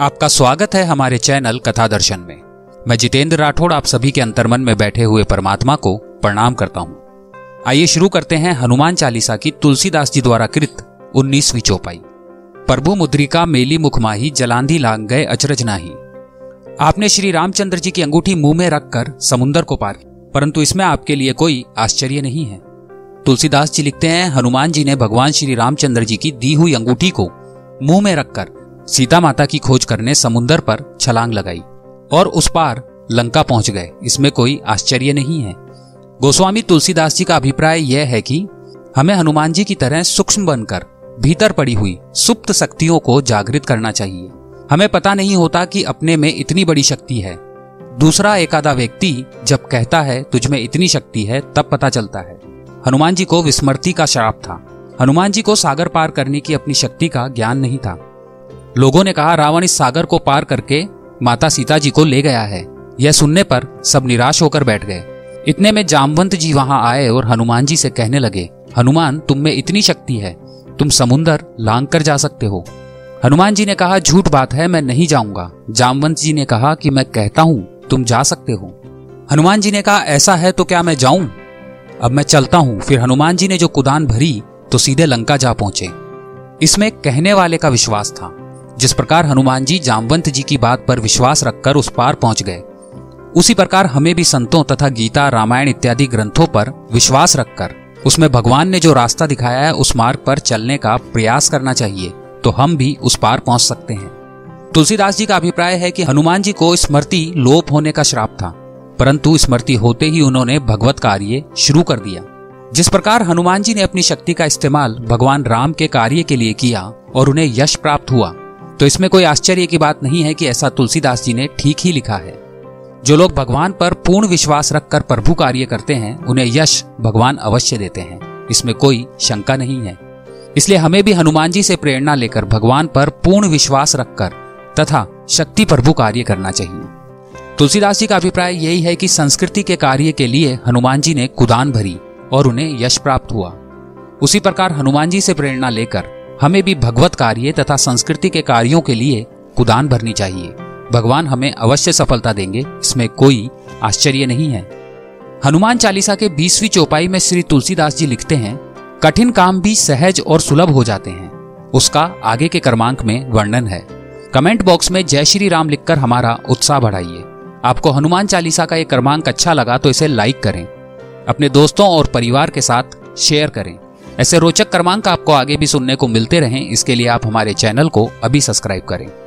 आपका स्वागत है हमारे चैनल कथा दर्शन में। मैं जितेंद्र राठौड़ आप सभी के अंतर्मन में बैठे हुए परमात्मा को प्रणाम करता हूँ। आइए शुरू करते हैं हनुमान चालीसा की तुलसीदास जी द्वारा कृत उन्नीसवीं चौपाई। प्रभु मुद्रिका मेली मुखमाही जलांधी लांग गए अचरज नाही। आपने श्री रामचंद्र जी की अंगूठी मुँह में रखकर समुन्दर को पार परंतु इसमें आपके लिए कोई आश्चर्य नहीं है। तुलसीदास जी लिखते हैं, हनुमान जी ने भगवान श्री रामचंद्र जी की दी हुई अंगूठी को मुँह में रखकर सीता माता की खोज करने समुन्दर पर छलांग लगाई और उस पार लंका पहुँच गए। इसमें कोई आश्चर्य नहीं है। गोस्वामी तुलसीदास जी का अभिप्राय यह है कि हमें हनुमान जी की तरह सूक्ष्म बनकर भीतर पड़ी हुई सुप्त शक्तियों को जागृत करना चाहिए। हमें पता नहीं होता कि अपने में इतनी बड़ी शक्ति है। दूसरा एकादा व्यक्ति जब कहता है, तुझ में इतनी शक्ति है, तब पता चलता है। हनुमान जी को विस्मृति का श्राप था। हनुमान जी को सागर पार करने की अपनी शक्ति का ज्ञान नहीं था। लोगों ने कहा, रावण इस सागर को पार करके माता सीता जी को ले गया है। यह सुनने पर सब निराश होकर बैठ गए। इतने में जामवंत जी वहाँ आए और हनुमान जी से कहने लगे, हनुमान, तुम में इतनी शक्ति है। तुम समुन्दर लांग कर जा सकते हो। हनुमान जी ने कहा, झूठ बात है, मैं नहीं जाऊँगा। जामवंत जी ने कहा कि, मैं कहता हूँ, तुम जा सकते हो। हनुमान जी ने कहा, ऐसा है तो क्या मैं जाऊँ? अब मैं चलता हूँ। फिर हनुमान जी ने जो कुदान भरी तो सीधे लंका जा पहुँचे। इसमें कहने वाले का विश्वास था। जिस प्रकार हनुमान जी जामवंत जी की बात पर विश्वास रखकर उस पार पहुँच गए। उसी प्रकार हमें भी संतों तथा गीता, रामायण इत्यादि ग्रंथों पर विश्वास रखकर, उसमें भगवान ने जो रास्ता दिखाया है, उस मार्ग पर चलने का प्रयास करना चाहिए तो हम भी उस पार पहुँच सकते हैं। तुलसीदास जी का अभिप्राय है कि हनुमान जी को स्मृति लोप होने का श्राप था, परंतु स्मृति होते ही उन्होंने भगवत कार्य शुरू कर दिया। जिस प्रकार हनुमान जी ने अपनी शक्ति का इस्तेमाल भगवान राम के कार्य के लिए किया और उन्हें यश प्राप्त हुआ तो इसमें कोई आश्चर्य की बात नहीं है कि ऐसा तुलसीदास जी ने ठीक ही लिखा है। जो लोग भगवान पर पूर्ण विश्वास रखकर प्रभु कार्य करते हैं, उन्हें यश भगवान अवश्य देते हैं। इसमें कोई शंका नहीं है। इसलिए हमें भी हनुमान जी से प्रेरणा लेकर भगवान पर पूर्ण विश्वास रखकर तथा शक्ति प्रभु कार्य करना चाहिए। तुलसीदास जी का अभिप्राय यही है कि संस्कृति के कार्य के लिए हनुमान जी ने कुदान भरी और उन्हें यश प्राप्त हुआ। उसी प्रकार हनुमान जी से प्रेरणा लेकर हमें भी भगवत कार्य तथा संस्कृति के कार्यों के लिए कुदान भरनी चाहिए। भगवान हमें अवश्य सफलता देंगे, इसमें कोई आश्चर्य नहीं है। हनुमान चालीसा के बीसवीं चौपाई में श्री तुलसीदास जी लिखते हैं, कठिन काम भी सहज और सुलभ हो जाते हैं। उसका आगे के क्रमांक में वर्णन है। कमेंट बॉक्स में जय श्री राम लिखकर हमारा उत्साह बढ़ाइए। आपको हनुमान चालीसा का ये क्रमांक अच्छा लगा तो इसे लाइक करें। अपने दोस्तों और परिवार के साथ शेयर करें। ऐसे रोचक क्रमांक आपको आगे भी सुनने को मिलते रहें। इसके लिए आप हमारे चैनल को अभी सब्सक्राइब करें।